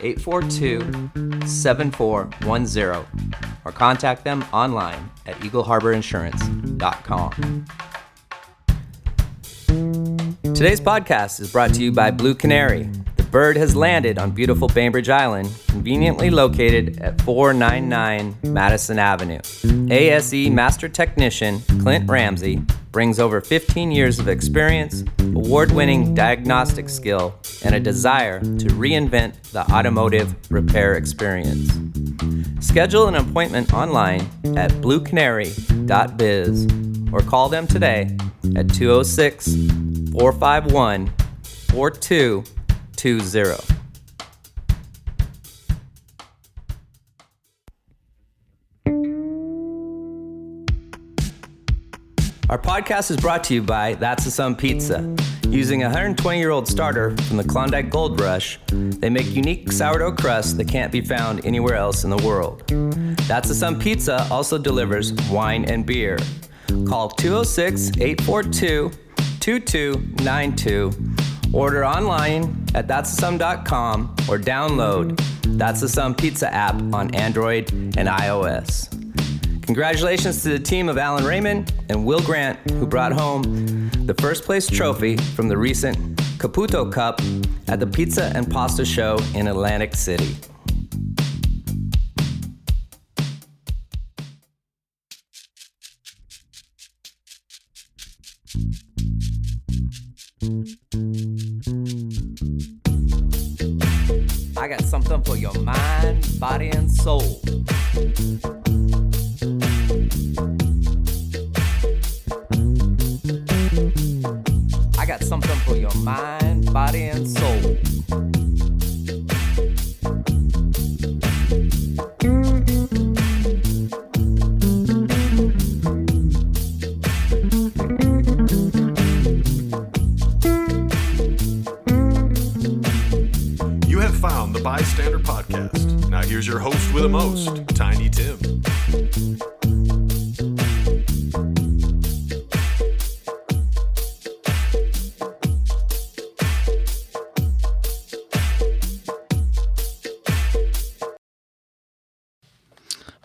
842 7410 or contact them online at eagleharborinsurance.com. Today's podcast is brought to you by Blue Canary. The bird has landed on beautiful Bainbridge Island, conveniently located at 499 Madison Avenue. ASE Master Technician Clint Ramsey brings over 15 years of experience, award winning diagnostic skill, and a desire to reinvent the automotive repair experience. Schedule an appointment online at bluecanary.biz or call them today at 206 451 4220. Our podcast is brought to you by That's a Some Pizza. Using a 120 year old starter from the Klondike Gold Rush, they make unique sourdough crusts that can't be found anywhere else in the world. That's a Some Pizza also delivers wine and beer. Call 206 842 2292. Order online at that'sasome.com or download That's a Some Pizza app on Android and iOS. Congratulations to the team of Alan Raymond and Will Grant, who brought home the first place trophy from the recent Caputo Cup at the Pizza and Pasta Show in Atlantic City. I got something for your mind, body, and soul. Mind, body, and soul.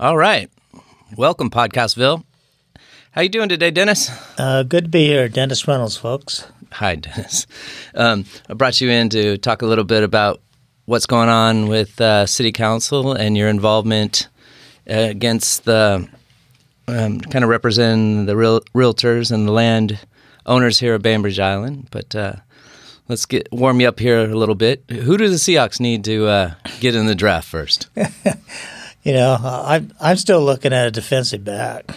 All right. Welcome, Podcastville. How you doing today, Dennis? Uh, good to be here, Dennis Reynolds, folks. Hi, Dennis. Um, I brought you in to talk a little bit about what's going on with uh, City Council and your involvement uh, against the um, kind of representing the real, realtors and the land owners here at Bainbridge Island. But uh, let's get warm you up here a little bit. Who do the Seahawks need to uh, get in the draft first? You know, I'm I'm still looking at a defensive back.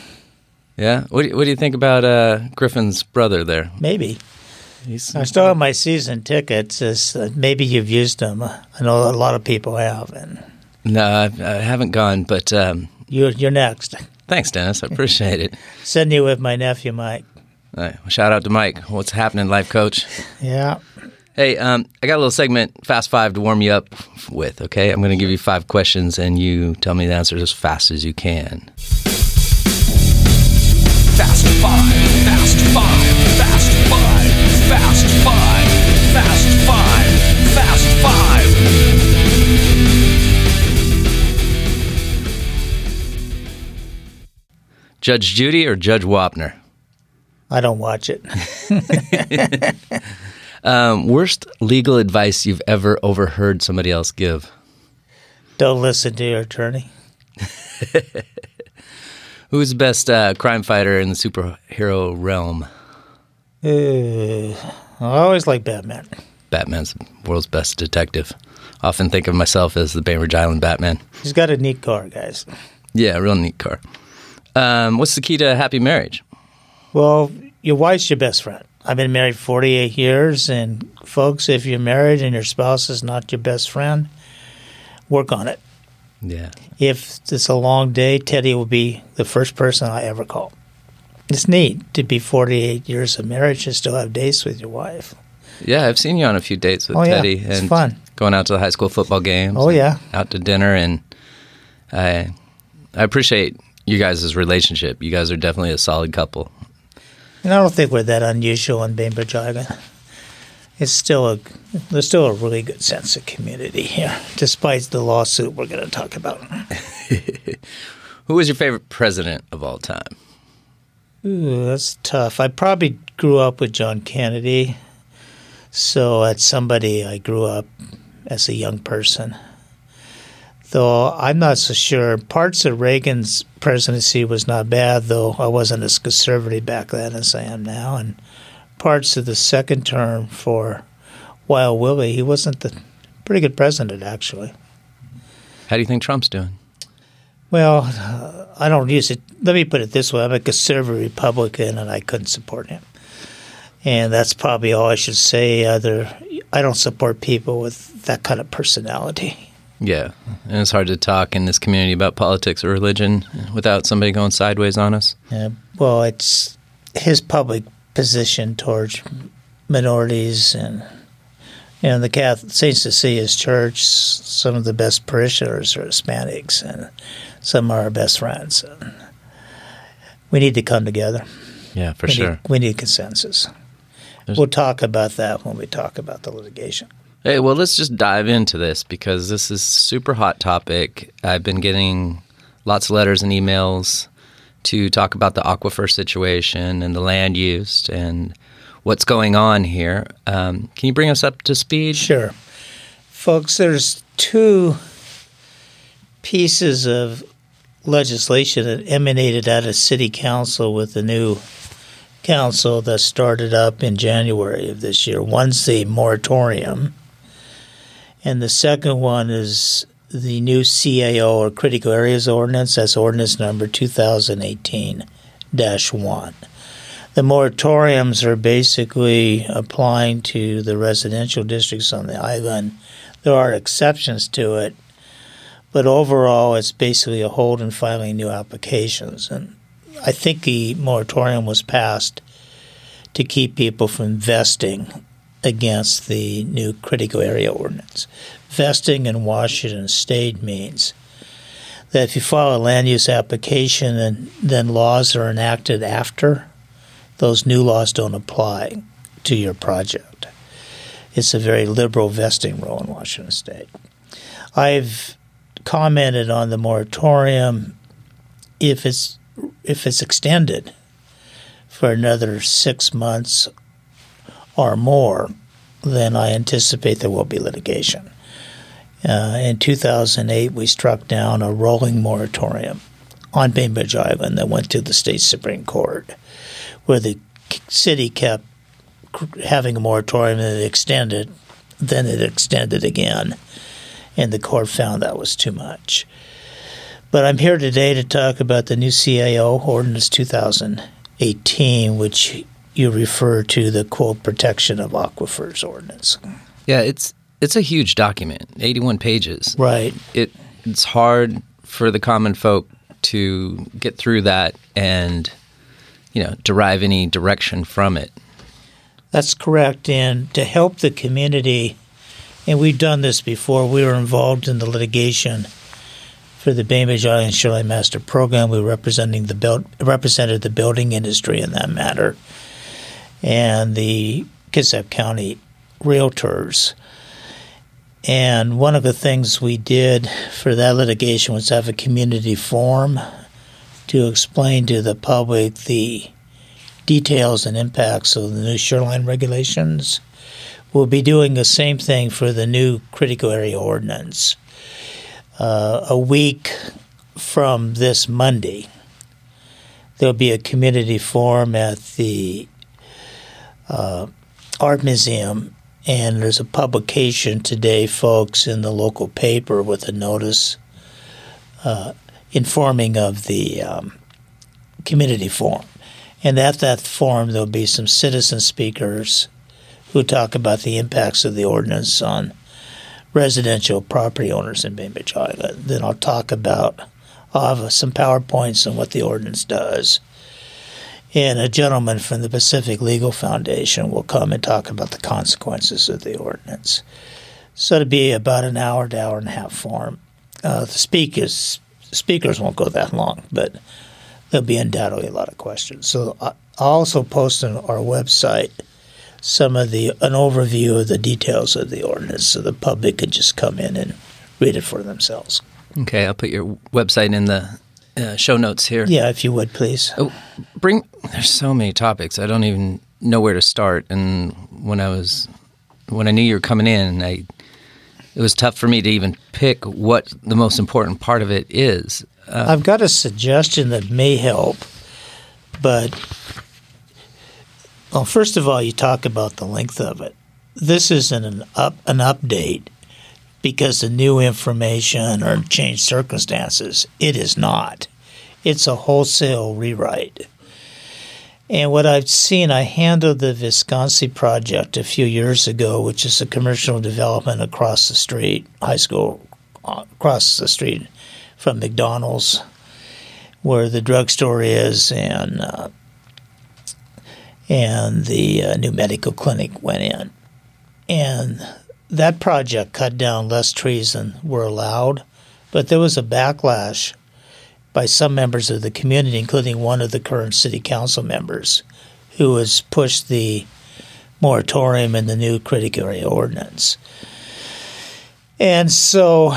Yeah. What do you, what do you think about uh, Griffin's brother there? Maybe He's, I still have my season tickets. Is uh, maybe you've used them. I know a lot of people have, and no, I, I haven't gone, but um, you're you're next. thanks, Dennis. I appreciate it. Send you with my nephew Mike. All right. Well, shout out to Mike. What's happening, life coach? Yeah. Hey, um, I got a little segment, Fast Five, to warm you up with. Okay, I'm going to give you five questions, and you tell me the answers as fast as you can. Fast Five, Fast Five, Fast Five, Fast Five, Fast Five, Fast Five. Judge Judy or Judge Wapner? I don't watch it. Um, worst legal advice you've ever overheard somebody else give? Don't listen to your attorney. Who's the best uh, crime fighter in the superhero realm? Uh, I always like Batman. Batman's the world's best detective. Often think of myself as the Bainbridge Island Batman. He's got a neat car, guys. Yeah, a real neat car. Um, what's the key to a happy marriage? Well, your wife's your best friend. I've been married 48 years, and folks, if you're married and your spouse is not your best friend, work on it. Yeah. If it's a long day, Teddy will be the first person I ever call. It's neat to be 48 years of marriage and still have dates with your wife. Yeah, I've seen you on a few dates with Oh, yeah. Teddy. It's and fun. Going out to the high school football games. Oh, yeah. Out to dinner, and I, I appreciate you guys' relationship. You guys are definitely a solid couple. And I don't think we're that unusual in Bainbridge Island. It's still a there's still a really good sense of community here, despite the lawsuit we're going to talk about. Who was your favorite president of all time? Ooh, that's tough. I probably grew up with John Kennedy, so that's somebody I grew up as a young person. Though I'm not so sure. Parts of Reagan's presidency was not bad, though I wasn't as conservative back then as I am now. And parts of the second term for Wild Willie, he wasn't the pretty good president actually. How do you think Trump's doing? Well, uh, I don't use it. Let me put it this way: I'm a conservative Republican, and I couldn't support him. And that's probably all I should say. Other, I don't support people with that kind of personality. Yeah, and it's hard to talk in this community about politics or religion without somebody going sideways on us. Uh, well, it's his public position towards minorities and you know the Catholic Saint Cecilia's church. Some of the best parishioners are Hispanics, and some are our best friends. And we need to come together. Yeah, for we sure. Need, we need consensus. There's- we'll talk about that when we talk about the litigation. Hey, well, let's just dive into this because this is super hot topic. I've been getting lots of letters and emails to talk about the aquifer situation and the land used and what's going on here. Um, can you bring us up to speed? Sure. Folks, there's two pieces of legislation that emanated out of City Council with the new council that started up in January of this year. One's the moratorium, and the second one is the new CAO or Critical Areas Ordinance. That's ordinance number 2018 1. The moratoriums are basically applying to the residential districts on the island. There are exceptions to it, but overall, it's basically a hold in filing new applications. And I think the moratorium was passed to keep people from vesting against the new critical area ordinance. Vesting in Washington state means that if you file a land use application and then laws are enacted after, those new laws don't apply to your project. It's a very liberal vesting rule in Washington state. I've commented on the moratorium if it's if it's extended for another six months or more, then I anticipate there will be litigation. Uh, in 2008, we struck down a rolling moratorium on Bainbridge Island that went to the state Supreme Court, where the city kept having a moratorium and it extended, then it extended again, and the court found that was too much. But I'm here today to talk about the new CAO Ordinance 2018, which you refer to the quote protection of aquifers ordinance. Yeah, it's it's a huge document, 81 pages. Right. It it's hard for the common folk to get through that and you know, derive any direction from it. That's correct. And to help the community, and we've done this before, we were involved in the litigation for the Bainbridge Island Shoreline Master Program. We were representing the build, represented the building industry in that matter, and the Kitsap County realtors. And one of the things we did for that litigation was have a community forum to explain to the public the details and impacts of the new shoreline regulations. We'll be doing the same thing for the new critical area ordinance. Uh, a week from this Monday, there'll be a community forum at the uh, Art Museum, and there's a publication today, folks, in the local paper with a notice uh, informing of the um, community forum. And at that forum, there'll be some citizen speakers who talk about the impacts of the ordinance on residential property owners in Bainbridge Island. Then I'll talk about, I'll have some PowerPoints on what the ordinance does. And a gentleman from the Pacific Legal Foundation will come and talk about the consequences of the ordinance. So it'll be about an hour to hour and a half form. Uh, the speakers speakers won't go that long, but there'll be undoubtedly a lot of questions. So I- I'll also post on our website some of the an overview of the details of the ordinance, so the public can just come in and read it for themselves. Okay, I'll put your website in the uh, show notes here. Yeah, if you would please. Oh, bring. There's so many topics. I don't even know where to start. And when I was, when I knew you were coming in, I, it was tough for me to even pick what the most important part of it is. Uh, I've got a suggestion that may help, but well, first of all, you talk about the length of it. This isn't an up an update because of new information or changed circumstances. It is not. It's a wholesale rewrite. And what I've seen, I handled the Visconsi project a few years ago, which is a commercial development across the street, high school uh, across the street from McDonald's, where the drugstore is, and uh, and the uh, new medical clinic went in, and that project cut down less trees than were allowed, but there was a backlash by some members of the community, including one of the current city council members, who has pushed the moratorium in the new critical area ordinance. And so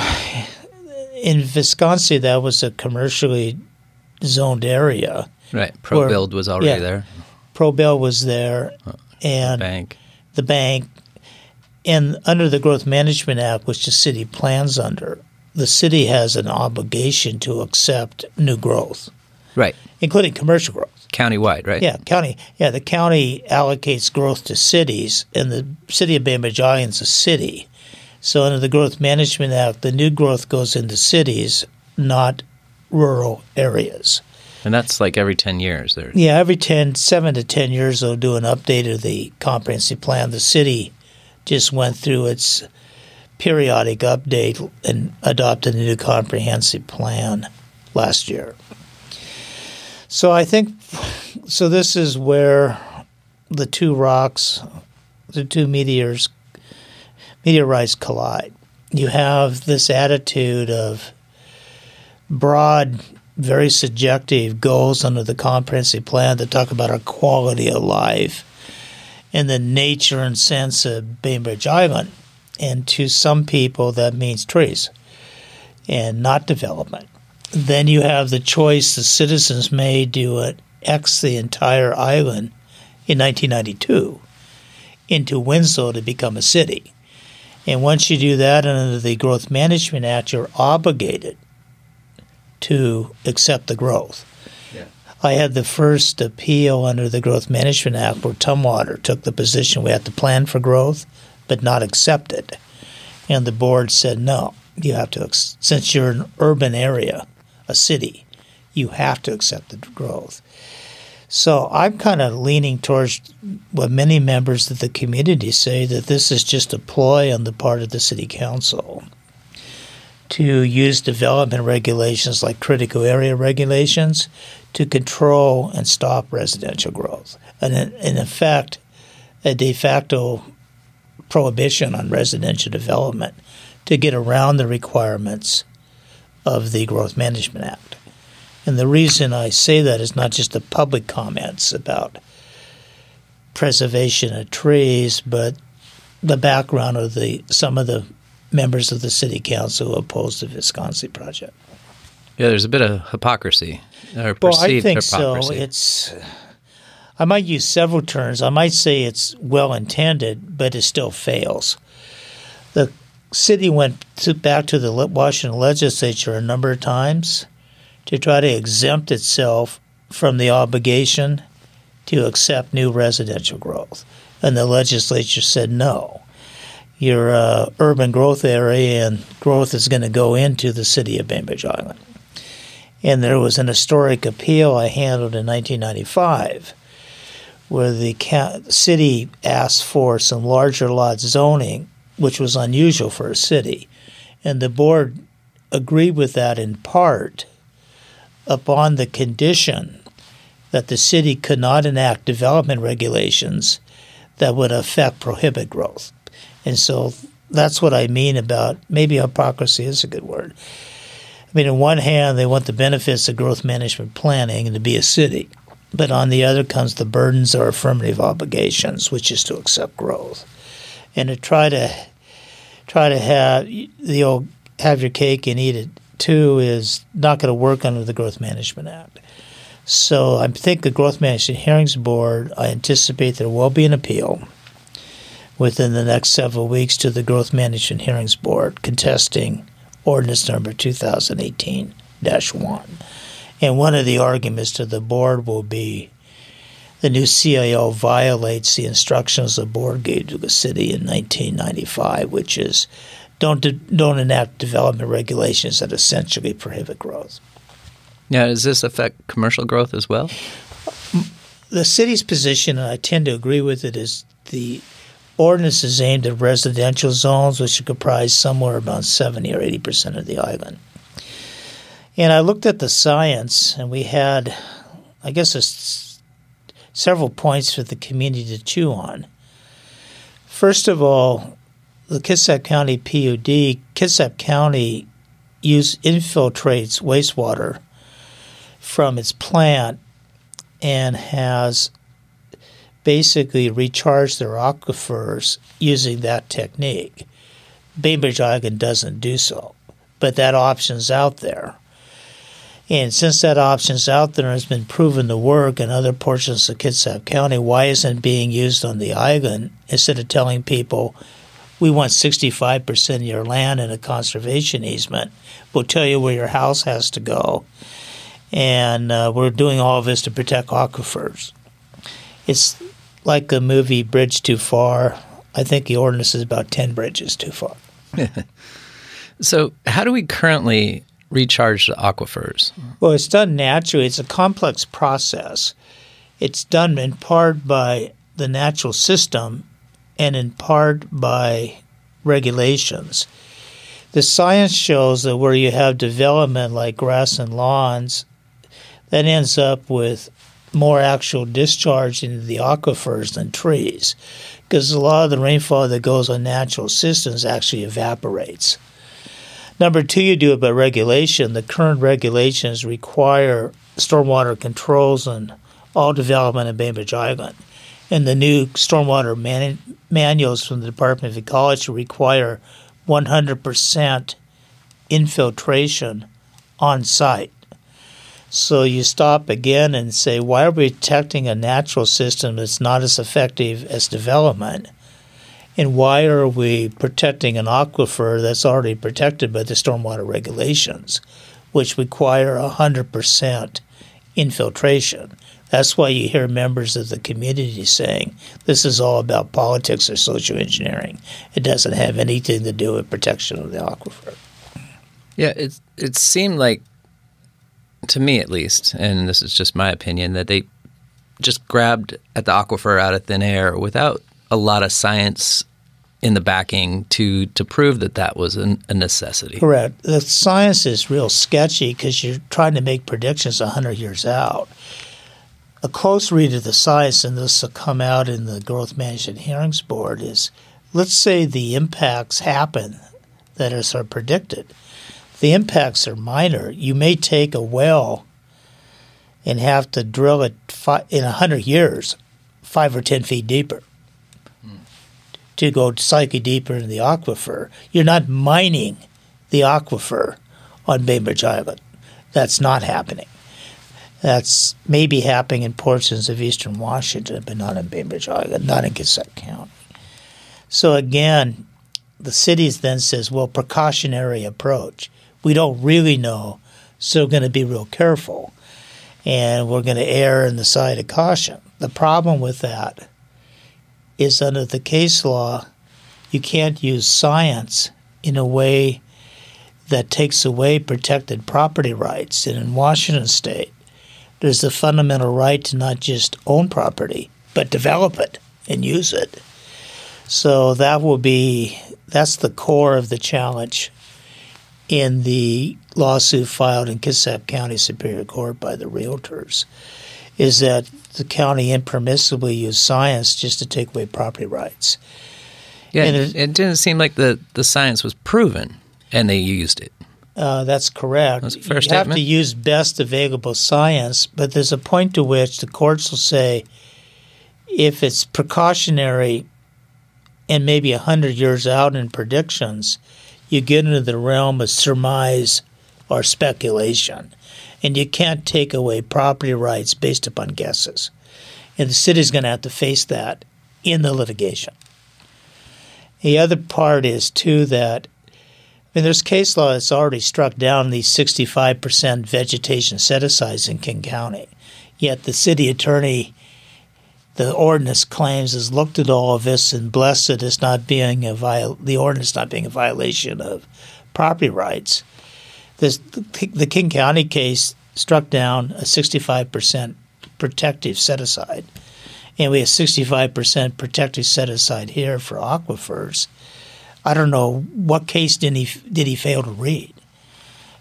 in Visconsi, that was a commercially zoned area. right. pro build was already yeah. there. ProBuild was there, and Bank. the bank, and under the Growth Management Act, which the city plans under, the city has an obligation to accept new growth, Right. including commercial growth. Countywide. Right. Yeah, county. Yeah, the county allocates growth to cities, and the city of Bainbridge is a city. So under the Growth Management Act, the new growth goes into cities, not rural areas. And that's like every ten years. There. Yeah, every 10, 7 to 10 years, they'll do an update of the comprehensive plan. The city just went through its periodic update and adopted a new comprehensive plan last year. So I think, so this is where the two rocks, the two meteors, meteorites collide. You have this attitude of broad, very subjective goals under the comprehensive plan that talk about our quality of life and the nature and sense of Bainbridge Island. And to some people, that means trees and not development. Then you have the choice the citizens made to X the entire island in 1992 into Winslow to become a city. And once you do that under the Growth Management Act, you're obligated to accept the growth. I had the first appeal under the Growth Management Act where Tumwater took the position we had to plan for growth but not accept it. And the board said, no, you have to, since you're an urban area, a city, you have to accept the growth. So I'm kind of leaning towards what many members of the community say that this is just a ploy on the part of the city council to use development regulations like critical area regulations to control and stop residential growth. And in, effect, a de facto prohibition on residential development to get around the requirements of the Growth Management Act. And the reason I say that is not just the public comments about preservation of trees, but the background of the some of the members of the city council who opposed the Visconsi project. Yeah. There's a bit of hypocrisy or Well, I perceived think so. hypocrisy. It's I might use several terms. I might say it's well intended, but it still fails. The city went to, back to the Washington legislature a number of times to try to exempt itself from the obligation to accept new residential growth. And the legislature said no. Your uh, urban growth area and growth is going to go into the city of Bainbridge Island. And there was an historic appeal I handled in 1995 where the city asked for some larger lot zoning which was unusual for a city. And the board agreed with that in part upon the condition that the city could not enact development regulations that would affect prohibit growth. And so that's what I mean about maybe hypocrisy is a good word. I mean, on one hand, they want the benefits of growth management planning and to be a city, but on the other comes the burdens or affirmative obligations, which is to accept growth, and to try to try to have the old have your cake and eat it too is not going to work under the Growth Management Act. So I think the Growth Management Hearings Board, I anticipate there will be an appeal within the next several weeks to the Growth Management Hearings Board contesting ordinance number 2018 1. And one of the arguments to the board will be the new CAO violates the instructions the board gave to the city in 1995, which is don't don't enact development regulations that essentially prohibit growth. Now, does this affect commercial growth as well? The city's position, and I tend to agree with it, is the ordinance is aimed at residential zones, which comprise somewhere about 70 or 80 percent of the island. And I looked at the science, and we had, I guess, a, several points for the community to chew on. First of all, the Kitsap County PUD, Kitsap County use infiltrates wastewater from its plant and has basically recharge their aquifers using that technique. Bainbridge Island doesn't do so, but that option's out there. And since that option's out there and has been proven to work in other portions of Kitsap County, why isn't it being used on the island instead of telling people we want 65% of your land in a conservation easement. We'll tell you where your house has to go. And uh, we're doing all of this to protect aquifers. It's like the movie Bridge Too Far. I think the ordinance is about 10 bridges too far. so, how do we currently recharge the aquifers? Well, it's done naturally. It's a complex process. It's done in part by the natural system and in part by regulations. The science shows that where you have development like grass and lawns, that ends up with more actual discharge into the aquifers than trees, because a lot of the rainfall that goes on natural systems actually evaporates. Number two, you do it by regulation. The current regulations require stormwater controls on all development in Bainbridge Island and the new stormwater man- manuals from the Department of Ecology require 100% infiltration on site. So you stop again and say, why are we protecting a natural system that's not as effective as development? And why are we protecting an aquifer that's already protected by the stormwater regulations, which require 100% infiltration? That's why you hear members of the community saying this is all about politics or social engineering. It doesn't have anything to do with protection of the aquifer. Yeah, it it seemed like to me at least, and this is just my opinion, that they just grabbed at the aquifer out of thin air without a lot of science in the backing to to prove that that was an, a necessity. Correct. The science is real sketchy because you're trying to make predictions 100 years out a close read of the science, and this will come out in the Growth Management Hearings Board, is let's say the impacts happen that are sort of predicted. The impacts are minor. You may take a well and have to drill it fi- in 100 years, five or 10 feet deeper mm. to go slightly deeper into the aquifer. You're not mining the aquifer on Bainbridge Island. That's not happening. That's maybe happening in portions of eastern Washington, but not in Bainbridge Island, not in Kitsap County. So again, the city then says, well, precautionary approach. We don't really know, so we're going to be real careful. And we're going to err in the side of caution. The problem with that is under the case law, you can't use science in a way that takes away protected property rights. And in Washington state, there's the fundamental right to not just own property, but develop it and use it. So that will be that's the core of the challenge in the lawsuit filed in Kitsap County Superior Court by the realtors is that the county impermissibly used science just to take away property rights. Yeah, And it, it- didn't seem like the, the science was proven, and they used it. Uh, that's correct. That's a fair you statement. have to use best available science, but there's a point to which the courts will say if it's precautionary and maybe 100 years out in predictions, you get into the realm of surmise or speculation. And you can't take away property rights based upon guesses. And the city's going to have to face that in the litigation. The other part is, too, that I mean, there's case law that's already struck down these 65% vegetation set asides in King County. Yet the city attorney, the ordinance claims, has looked at all of this and blessed it as not being a viol- the ordinance not being a violation of property rights. This, the King County case struck down a 65% protective set aside. And we have 65% protective set aside here for aquifers. I don't know what case did he did he fail to read.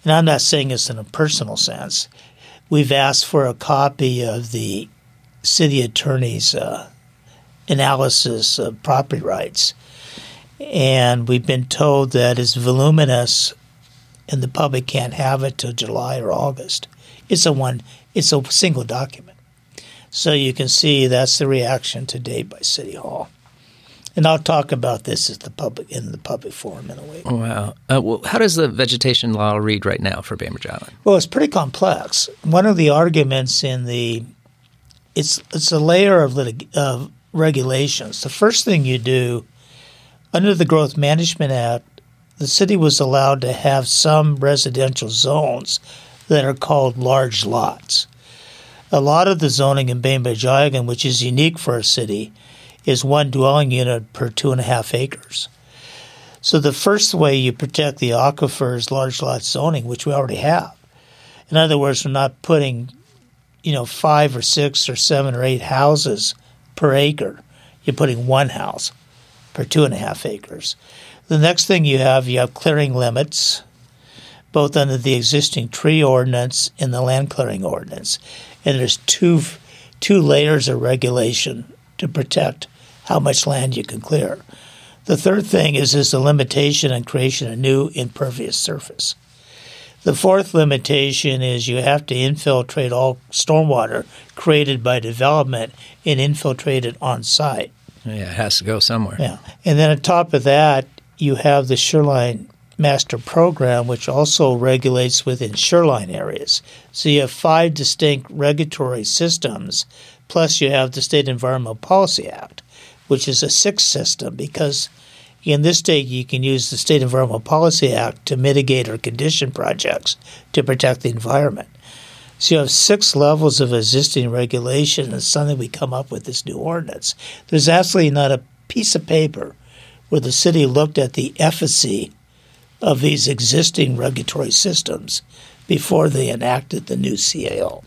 And I'm not saying this in a personal sense. We've asked for a copy of the city attorney's uh, analysis of property rights, and we've been told that it's voluminous, and the public can't have it till July or August. It's a one. It's a single document, so you can see that's the reaction today by City Hall. And I'll talk about this at the public in the public forum in a week. Wow. Uh, well, how does the vegetation law read right now for Bainbridge Island? Well, it's pretty complex. One of the arguments in the it's it's a layer of litig- of regulations. The first thing you do under the Growth Management Act, the city was allowed to have some residential zones that are called large lots. A lot of the zoning in Bainbridge Island, which is unique for a city, is one dwelling unit per two and a half acres. So the first way you protect the aquifer is large lot zoning, which we already have. In other words, we're not putting, you know, five or six or seven or eight houses per acre. You're putting one house per two and a half acres. The next thing you have, you have clearing limits, both under the existing tree ordinance and the land clearing ordinance. And there's two two layers of regulation to protect how much land you can clear. The third thing is is the limitation on creation of new impervious surface. The fourth limitation is you have to infiltrate all stormwater created by development and infiltrate it on site. Yeah, it has to go somewhere. Yeah. And then on top of that, you have the Shoreline Master Program, which also regulates within shoreline areas. So you have five distinct regulatory systems, plus you have the State Environmental Policy Act, which is a sixth system because in this state you can use the State Environmental Policy Act to mitigate or condition projects to protect the environment. So you have six levels of existing regulation, and suddenly we come up with this new ordinance. There's absolutely not a piece of paper where the city looked at the efficacy of these existing regulatory systems before they enacted the new CAO.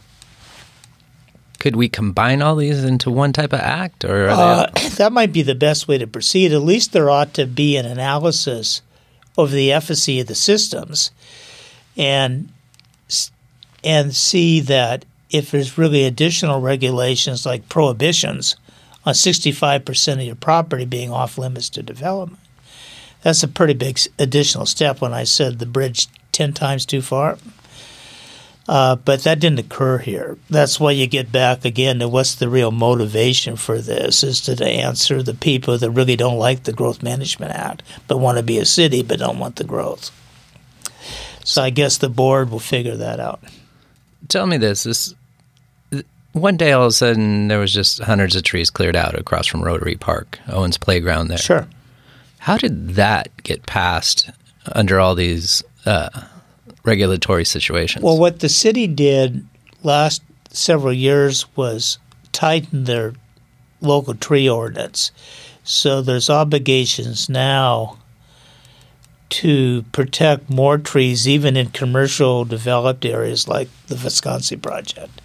Could we combine all these into one type of act, or are Uh, that might be the best way to proceed. At least there ought to be an analysis of the efficacy of the systems, and and see that if there's really additional regulations like prohibitions on 65% of your property being off limits to development. That's a pretty big additional step when I said the bridge 10 times too far. Uh, but that didn't occur here. That's why you get back again to what's the real motivation for this is to, to answer the people that really don't like the Growth Management Act, but want to be a city but don't want the growth. So I guess the board will figure that out. Tell me this: this one day, all of a sudden, there was just hundreds of trees cleared out across from Rotary Park, Owens Playground. There. Sure. How did that get passed under all these uh, regulatory situations? Well, what the city did last several years was tighten their local tree ordinance. So there's obligations now to protect more trees, even in commercial developed areas like the Visconsi project.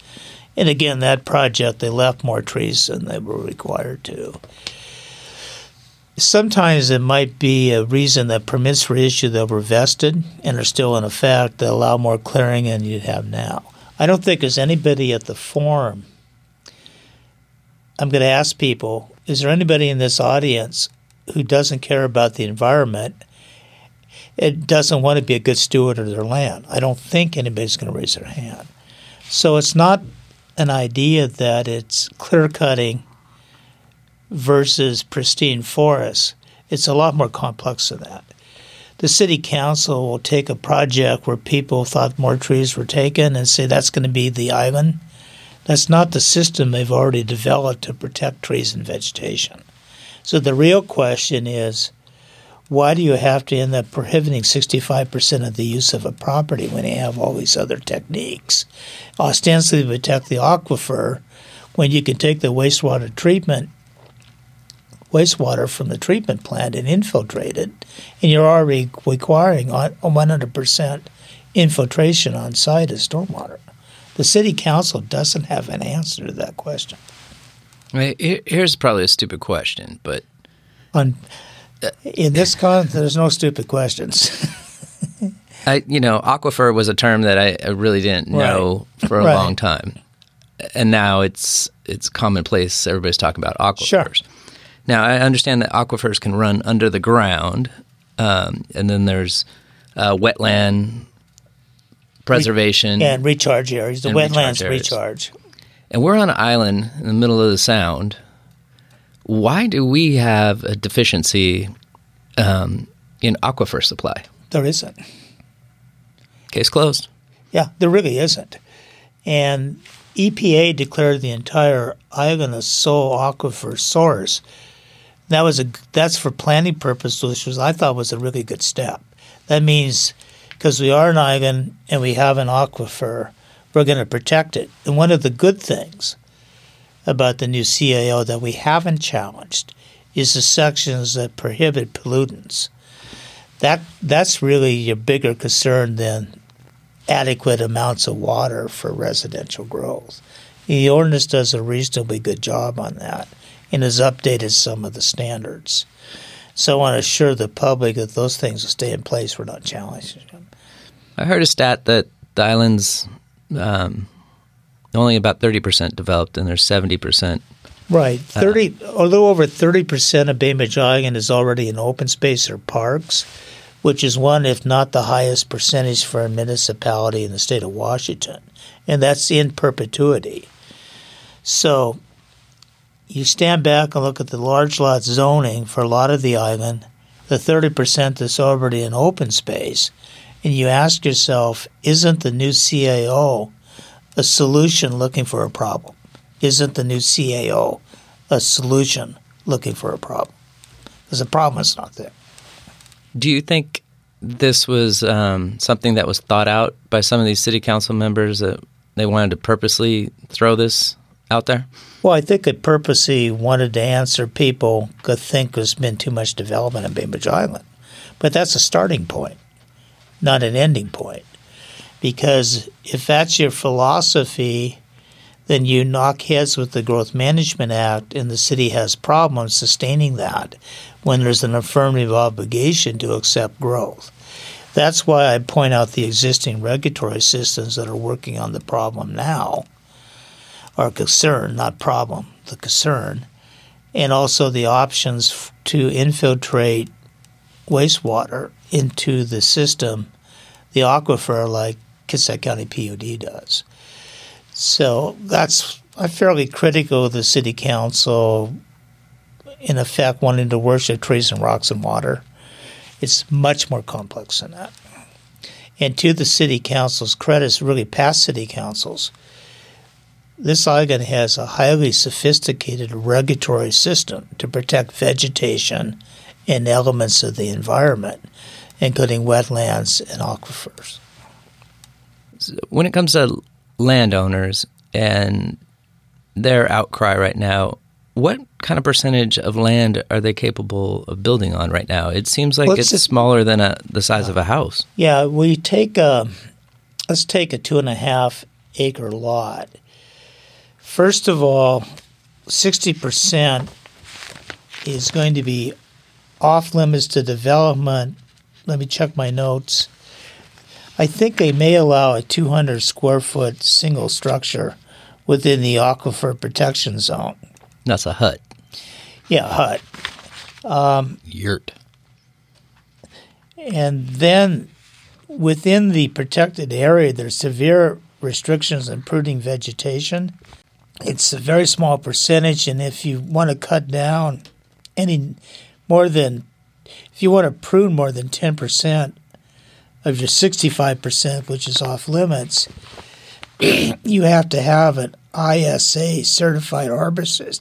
And again, that project, they left more trees than they were required to. Sometimes it might be a reason that permits were issued that were vested and are still in effect that allow more clearing than you have now. I don't think there's anybody at the forum. I'm going to ask people is there anybody in this audience who doesn't care about the environment it doesn't want to be a good steward of their land. I don't think anybody's going to raise their hand. So it's not an idea that it's clear cutting versus pristine forests. It's a lot more complex than that. The city council will take a project where people thought more trees were taken and say that's going to be the island. That's not the system they've already developed to protect trees and vegetation. So the real question is why do you have to end up prohibiting 65% of the use of a property when you have all these other techniques? Ostensibly protect the aquifer when you can take the wastewater treatment wastewater from the treatment plant and infiltrate it, and you're already requiring 100% infiltration on site of stormwater. The city council doesn't have an answer to that question. Here's probably a stupid question, but on in this con, there's no stupid questions. I, you know, aquifer was a term that I, I really didn't know for a right. long time, and now it's it's commonplace. Everybody's talking about aquifers. Sure. Now I understand that aquifers can run under the ground, um, and then there's uh, wetland preservation Re- and recharge areas. The wetlands recharge, recharge. And we're on an island in the middle of the Sound why do we have a deficiency um, in aquifer supply? There isn't. Case closed. Yeah, there really isn't. And EPA declared the entire island a sole aquifer source. That was a that's for planning purposes, which was I thought was a really good step. That means because we are an island and we have an aquifer, we're going to protect it. And one of the good things about the new CAO that we haven't challenged is the sections that prohibit pollutants. That that's really your bigger concern than adequate amounts of water for residential growth. The ordinance does a reasonably good job on that and has updated some of the standards. So I want to assure the public that those things will stay in place. We're not challenging them. I heard a stat that the island's um, only about 30% developed and there's 70%. Right. 30 uh, a little over 30% of Bainbridge Island is already in open space or parks, which is one if not the highest percentage for a municipality in the state of Washington. And that's in perpetuity. So you stand back and look at the large lot zoning for a lot of the island, the 30% that's already in open space, and you ask yourself, isn't the new CAO a solution looking for a problem? Isn't the new CAO a solution looking for a problem? Because the problem is not there. Do you think this was um, something that was thought out by some of these city council members that they wanted to purposely throw this out there? Well, I think it purposely wanted to answer people could think there's been too much development in Bainbridge Island. But that's a starting point, not an ending point. Because if that's your philosophy, then you knock heads with the Growth Management Act, and the city has problems sustaining that when there's an affirmative obligation to accept growth. That's why I point out the existing regulatory systems that are working on the problem now are concern, not problem, the concern, and also the options to infiltrate wastewater into the system, the aquifer, like Kitsap County PUD does. So that's I'm fairly critical of the city council, in effect, wanting to worship trees and rocks and water. It's much more complex than that. And to the city council's credit, it's really past city councils. This island has a highly sophisticated regulatory system to protect vegetation and elements of the environment, including wetlands and aquifers when it comes to landowners and their outcry right now, what kind of percentage of land are they capable of building on right now? It seems like it's smaller than a, the size uh, of a house. Yeah, we take a let's take a two and a half acre lot. First of all, sixty percent is going to be off limits to development. Let me check my notes. I think they may allow a 200 square foot single structure within the aquifer protection zone. That's a hut. Yeah, hut. Um, Yurt. And then within the protected area, there's severe restrictions on pruning vegetation. It's a very small percentage, and if you want to cut down any more than, if you want to prune more than 10% of your 65%, which is off limits, you have to have an ISA certified arborist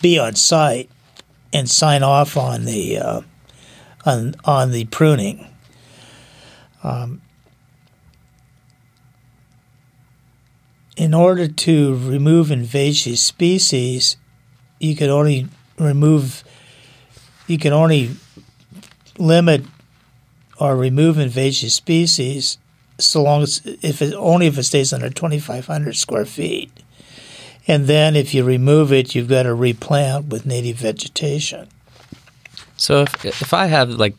be on site and sign off on the uh, on on the pruning. Um, in order to remove invasive species, you can only remove you can only limit or remove invasive species so long as if it only if it stays under 2500 square feet. And then if you remove it you've got to replant with native vegetation. So if if I have like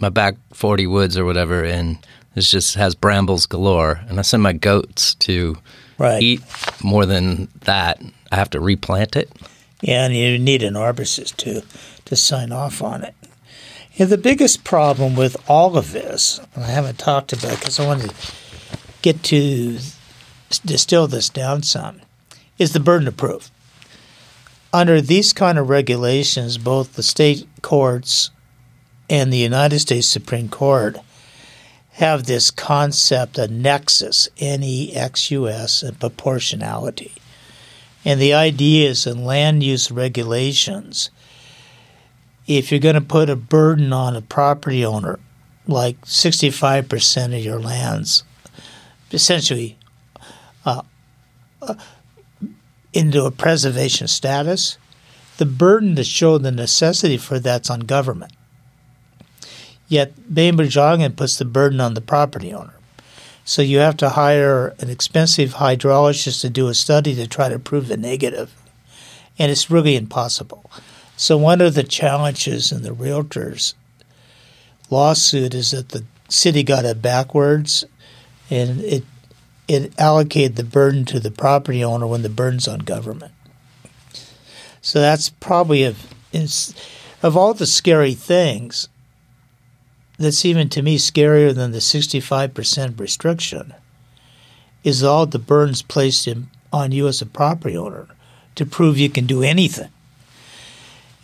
my back forty woods or whatever, and it just has brambles galore, and I send my goats to right eat more than that, I have to replant it. Yeah, and you need an arborist to to sign off on it. And the biggest problem with all of this, and I haven't talked about because I want to get to distill this down some, is the burden of proof. Under these kind of regulations, both the state courts and the United States Supreme Court have this concept of nexus, N E X U S, and proportionality. And the idea is in land use regulations, if you're going to put a burden on a property owner, like 65% of your lands, essentially uh, uh, into a preservation status, the burden to show the necessity for that's on government. Yet Bainbridge Ogden puts the burden on the property owner. So you have to hire an expensive hydrologist to do a study to try to prove the negative. And it's really impossible. So one of the challenges in the realtors lawsuit is that the city got it backwards and it it allocated the burden to the property owner when the burden's on government. So that's probably of of all the scary things, that's even to me scarier than the 65% restriction is all the burdens placed in, on you as a property owner to prove you can do anything.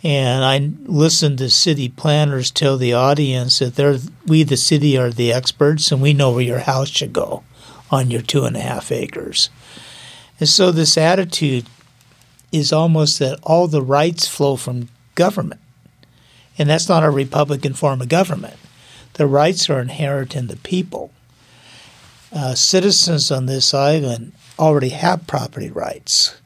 And I listened to city planners tell the audience that they're, we, the city, are the experts and we know where your house should go on your two and a half acres. And so this attitude is almost that all the rights flow from government. And that's not a Republican form of government. The rights are inherent in the people. Uh, citizens on this island already have property rights,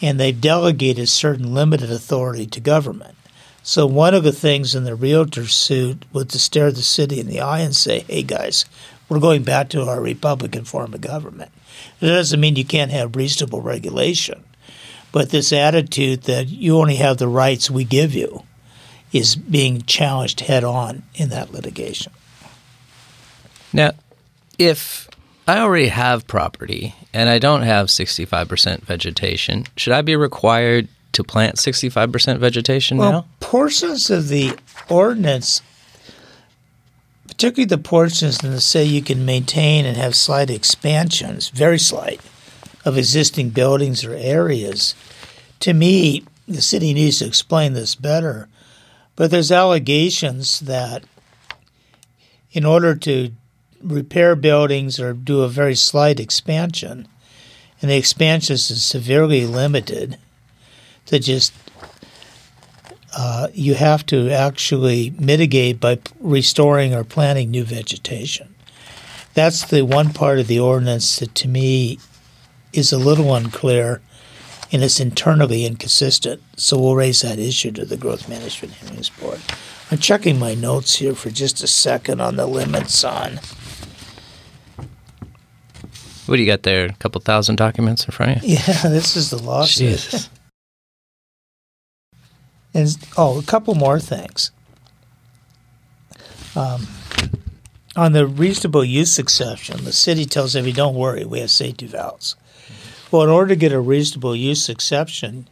and they've delegated certain limited authority to government. So, one of the things in the realtor suit was to stare the city in the eye and say, hey guys, we're going back to our Republican form of government. That doesn't mean you can't have reasonable regulation, but this attitude that you only have the rights we give you is being challenged head on in that litigation. Now, if I already have property and I don't have 65% vegetation, should I be required to plant 65% vegetation Well, now? portions of the ordinance, particularly the portions that say you can maintain and have slight expansions, very slight, of existing buildings or areas, to me, the city needs to explain this better. But there's allegations that in order to repair buildings or do a very slight expansion, and the expansion is severely limited to just uh, you have to actually mitigate by restoring or planting new vegetation. That's the one part of the ordinance that to me is a little unclear and it's internally inconsistent. So we'll raise that issue to the Growth Management Hearings Board. I'm checking my notes here for just a second on the limits on. What do you got there? A couple thousand documents in front of you? Yeah, this is the lawsuit. Jesus. And oh, a couple more things. Um, on the reasonable use exception, the city tells everybody, "Don't worry, we have safety valves." Well, in order to get a reasonable use exception,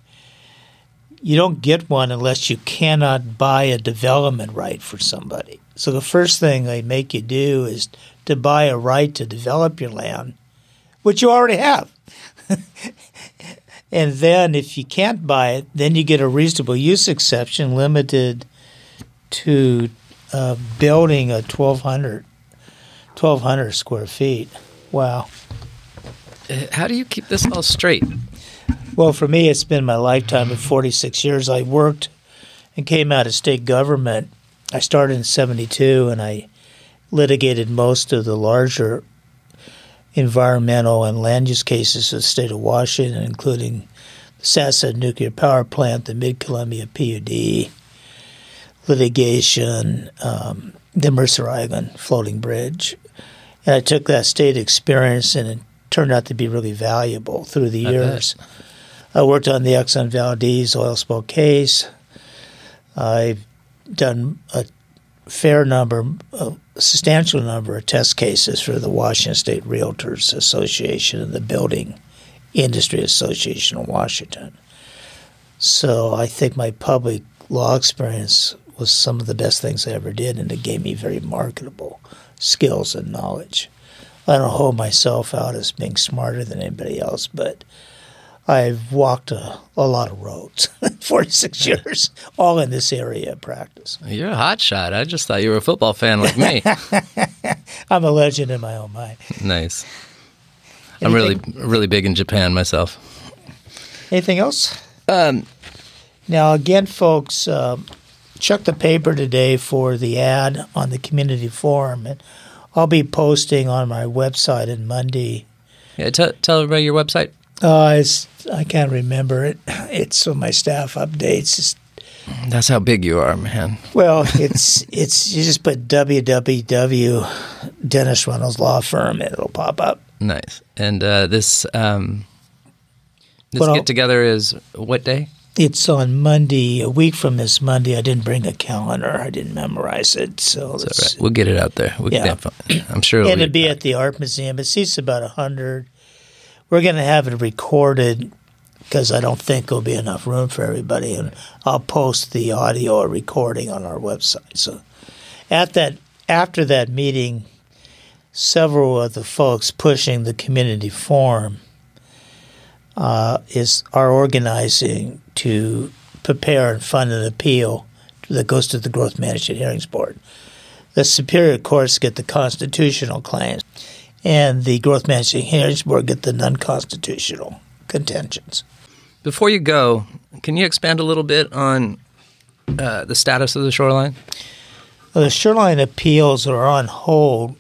you don't get one unless you cannot buy a development right for somebody. So the first thing they make you do is to buy a right to develop your land, which you already have. and then if you can't buy it, then you get a reasonable use exception limited to uh, building a 1200, 1200 square feet. Wow. How do you keep this all straight? Well, for me, it's been my lifetime of 46 years. I worked and came out of state government. I started in 72 and I litigated most of the larger environmental and land use cases of the state of Washington, including the Sasset nuclear power plant, the Mid Columbia PUD, litigation, um, the Mercer Island floating bridge. And I took that state experience and turned out to be really valuable through the I bet. years. I worked on the Exxon Valdez oil spill case. I've done a fair number, a substantial number of test cases for the Washington State Realtors Association and the Building Industry Association of Washington. So I think my public law experience was some of the best things I ever did, and it gave me very marketable skills and knowledge. I don't hold myself out as being smarter than anybody else, but I've walked a, a lot of roads, 46 years, all in this area of practice. You're a hot shot. I just thought you were a football fan like me. I'm a legend in my own mind. nice. I'm really, really big in Japan myself. Anything else? Um, Now, again, folks, um, check the paper today for the ad on the community forum. And I'll be posting on my website on Monday. yeah, tell, tell everybody your website. Uh, it's, I can't remember it. It's on my staff updates. It's, That's how big you are, man. well, it's it's you just put www. Dennis Reynolds Law Firm and it'll pop up. Nice. And uh, this um, this Well, get together is what day? It's on Monday, a week from this Monday. I didn't bring a calendar. I didn't memorize it, so right. We'll get it out there. We Yeah. definitely, I'm sure it'll and it'd be at the art museum. It seats about a hundred. We're going to have it recorded because I don't think there'll be enough room for everybody, and I'll post the audio or recording on our website. So, at that after that meeting, several of the folks pushing the community forum uh, is are organizing to prepare and fund an appeal that goes to the Growth Management Hearings Board the superior courts get the constitutional claims, and the growth management hearings board get the non-constitutional contentions. Before you go, can you expand a little bit on uh, the status of the shoreline? Well, the shoreline appeals are on hold.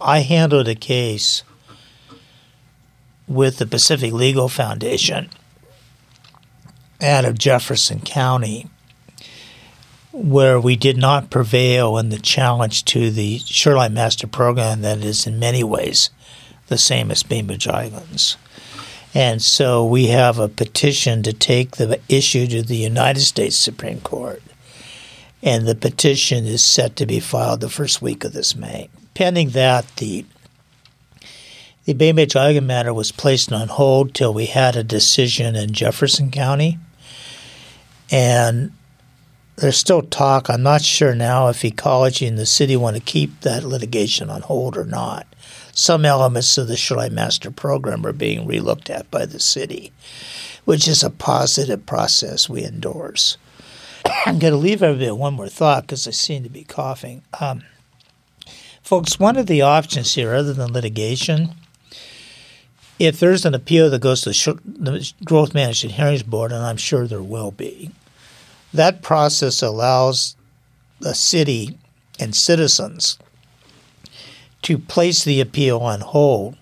I handled a case with the Pacific Legal Foundation out of Jefferson County, where we did not prevail in the challenge to the Shoreline Master Program that is in many ways the same as Bainbridge Islands. And so we have a petition to take the issue to the United States Supreme Court. And the petition is set to be filed the first week of this May. Pending that, the the Bainbridge Island matter was placed on hold till we had a decision in Jefferson County. And there's still talk. I'm not sure now if ecology and the city want to keep that litigation on hold or not. Some elements of the Shoreline Master Program are being relooked at by the city, which is a positive process we endorse. I'm going to leave everybody one more thought because I seem to be coughing. Um, folks, one of the options here, other than litigation, if there's an appeal that goes to the, Sh- the Growth Management Hearings Board, and I'm sure there will be, that process allows the city and citizens to place the appeal on hold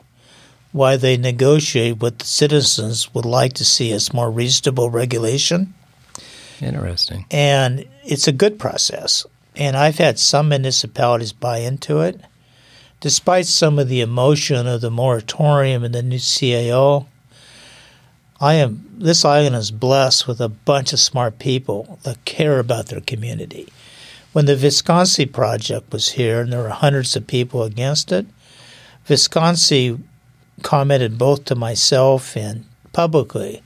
while they negotiate what the citizens would like to see as more reasonable regulation. Interesting. And it's a good process. And I've had some municipalities buy into it. Despite some of the emotion of the moratorium and the new CAO, I am this island is blessed with a bunch of smart people that care about their community. When the Visconsi project was here and there were hundreds of people against it, Visconsi commented both to myself and publicly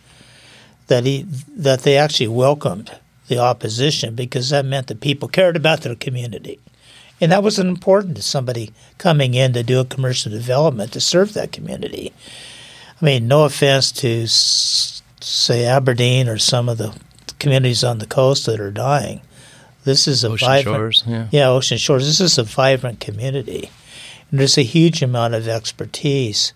that he that they actually welcomed the opposition because that meant that people cared about their community. And that was important to somebody coming in to do a commercial development to serve that community. I mean, no offense to, say, Aberdeen or some of the communities on the coast that are dying. This is a Ocean vibrant, Shores, yeah. yeah, Ocean Shores. This is a vibrant community, and there's a huge amount of expertise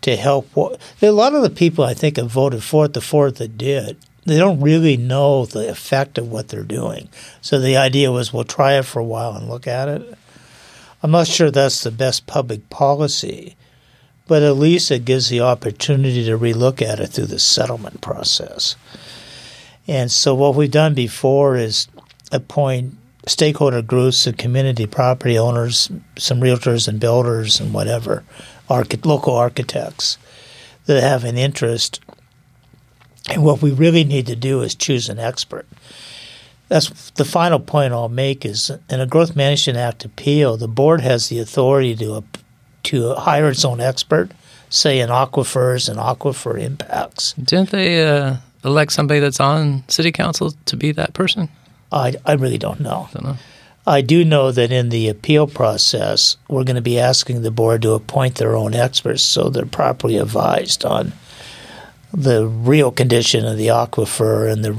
to help. A lot of the people I think have voted for it, the four that did, they don't really know the effect of what they're doing. So the idea was, we'll try it for a while and look at it. I'm not sure that's the best public policy, but at least it gives the opportunity to relook at it through the settlement process. And so what we've done before is appoint stakeholder groups and community property owners, some realtors and builders and whatever, archi- local architects that have an interest. And what we really need to do is choose an expert. That's the final point I'll make is in a Growth Management Act appeal, the board has the authority to to hire its own expert, say in aquifers and aquifer impacts. Didn't they uh, elect somebody that's on city council to be that person? I, I really don't know. Don't know. I do know that in the appeal process, we're going to be asking the board to appoint their own experts so they're properly advised on the real condition of the aquifer and the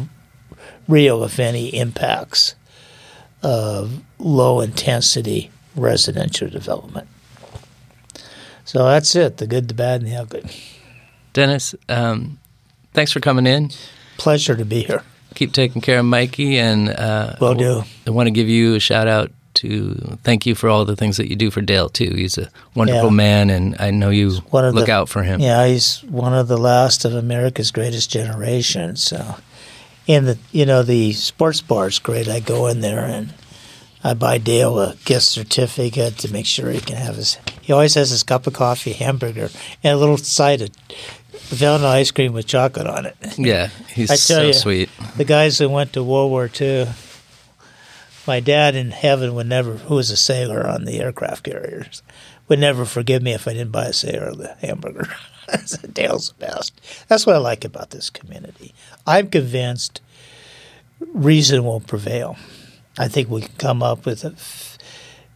real, if any, impacts of low intensity residential development. So that's it the good, the bad, and the ugly. Dennis, um, thanks for coming in. Pleasure to be here. Keep taking care of Mikey, and uh, Will do. I want to give you a shout out to thank you for all the things that you do for Dale too. He's a wonderful Yeah. man, and I know you one of look the- out for him. Yeah, he's one of the last of America's greatest generation. So, in the you know the sports bar is great. I go in there and I buy Dale a gift certificate to make sure he can have his. He always has his cup of coffee, hamburger, and a little side of vanilla ice cream with chocolate on it. Yeah, he's I tell so you, sweet. The guys that went to World War II. My dad in heaven would never, who was a sailor on the aircraft carriers, would never forgive me if I didn't buy a sailor the hamburger. Dale's the best. That's what I like about this community. I'm convinced reason will prevail. I think we can come up with a.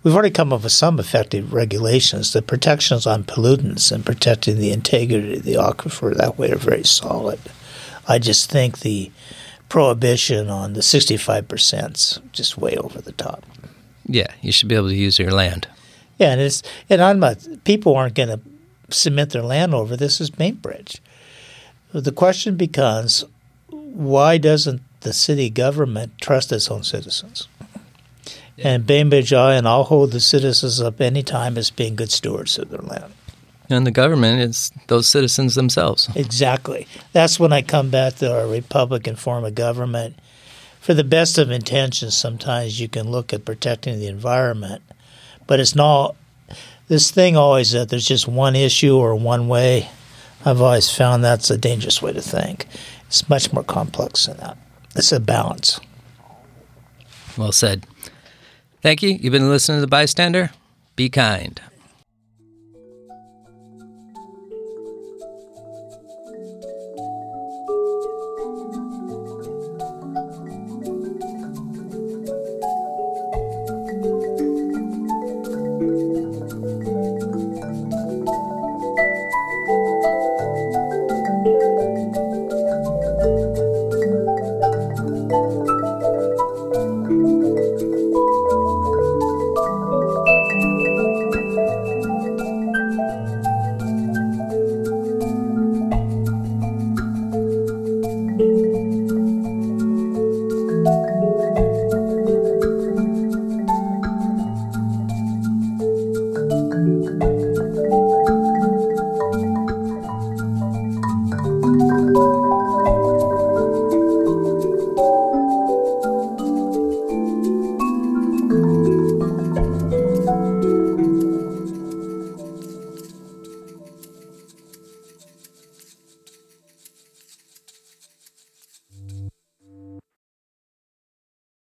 We've already come up with some effective regulations. The protections on pollutants and protecting the integrity of the aquifer that way are very solid. I just think the prohibition on the 65% just way over the top. Yeah, you should be able to use your land. Yeah, and it's and I'm not. People aren't going to cement their land over this is Bainbridge. The question becomes, why doesn't the city government trust its own citizens? And Bainbridge, I and I'll hold the citizens up any time as being good stewards of their land. And the government is those citizens themselves. Exactly. That's when I come back to our Republican form of government. For the best of intentions, sometimes you can look at protecting the environment, but it's not. This thing always that there's just one issue or one way. I've always found that's a dangerous way to think. It's much more complex than that. It's a balance. Well said. Thank you. You've been listening to The Bystander. Be kind.